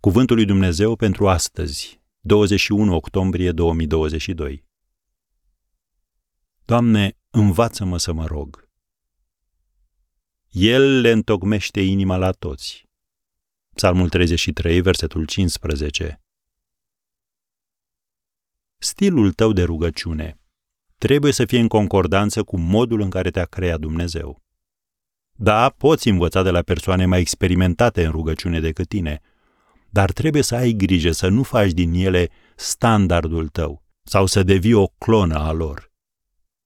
Cuvântul lui Dumnezeu pentru astăzi, 21 octombrie 2022. Doamne, învață-mă să mă rog. El le întocmește inima la toți. Psalmul 33, versetul 15. Stilul tău de rugăciune trebuie să fie în concordanță cu modul în care te-a creat Dumnezeu. Da, poți învăța de la persoane mai experimentate în rugăciune decât tine – dar trebuie să ai grijă să nu faci din ele standardul tău sau să devii o clonă a lor.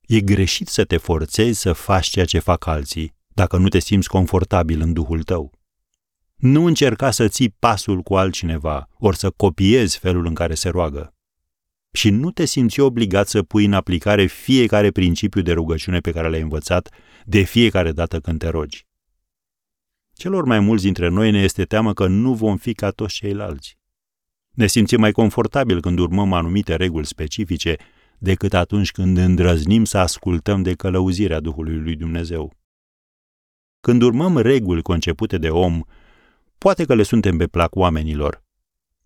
E greșit să te forțezi să faci ceea ce fac alții, dacă nu te simți confortabil în duhul tău. Nu încerca să ții pasul cu altcineva, ori să copiezi felul în care se roagă. Și nu te simți obligat să pui în aplicare fiecare principiu de rugăciune pe care l-ai învățat de fiecare dată când te rogi. Celor mai mulți dintre noi ne este teamă că nu vom fi ca toți ceilalți. Ne simțim mai confortabil când urmăm anumite reguli specifice decât atunci când îndrăznim să ascultăm de călăuzirea Duhului lui Dumnezeu. Când urmăm reguli concepute de om, poate că le suntem pe plac oamenilor,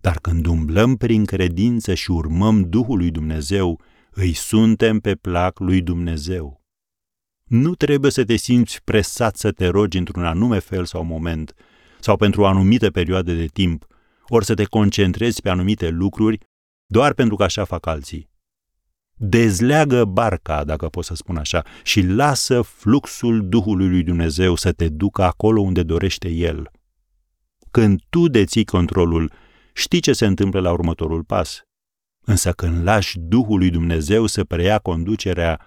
dar când umblăm prin credință și urmăm Duhul lui Dumnezeu, îi suntem pe plac lui Dumnezeu. Nu trebuie să te simți presat să te rogi într-un anume fel sau moment, sau pentru o anumită perioadă de timp, ori să te concentrezi pe anumite lucruri doar pentru că așa fac alții. Dezleagă barca, dacă pot să spun așa, și lasă fluxul Duhului lui Dumnezeu să te ducă acolo unde dorește El. Când tu deții controlul, știi ce se întâmplă la următorul pas. Însă când lași Duhul lui Dumnezeu să preia conducerea,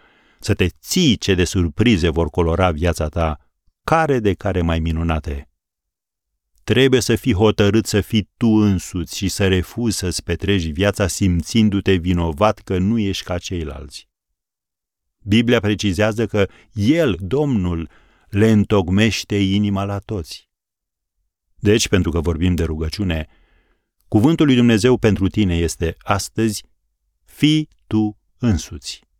să te ții ce de surprize vor colora viața ta, care de care mai minunate. Trebuie să fii hotărât să fii tu însuți și să refuzi să-ți petreci viața simțindu-te vinovat că nu ești ca ceilalți. Biblia precizează că El, Domnul, le întocmește inima la toți. Deci, pentru că vorbim de rugăciune, cuvântul lui Dumnezeu pentru tine este astăzi, fii tu însuți.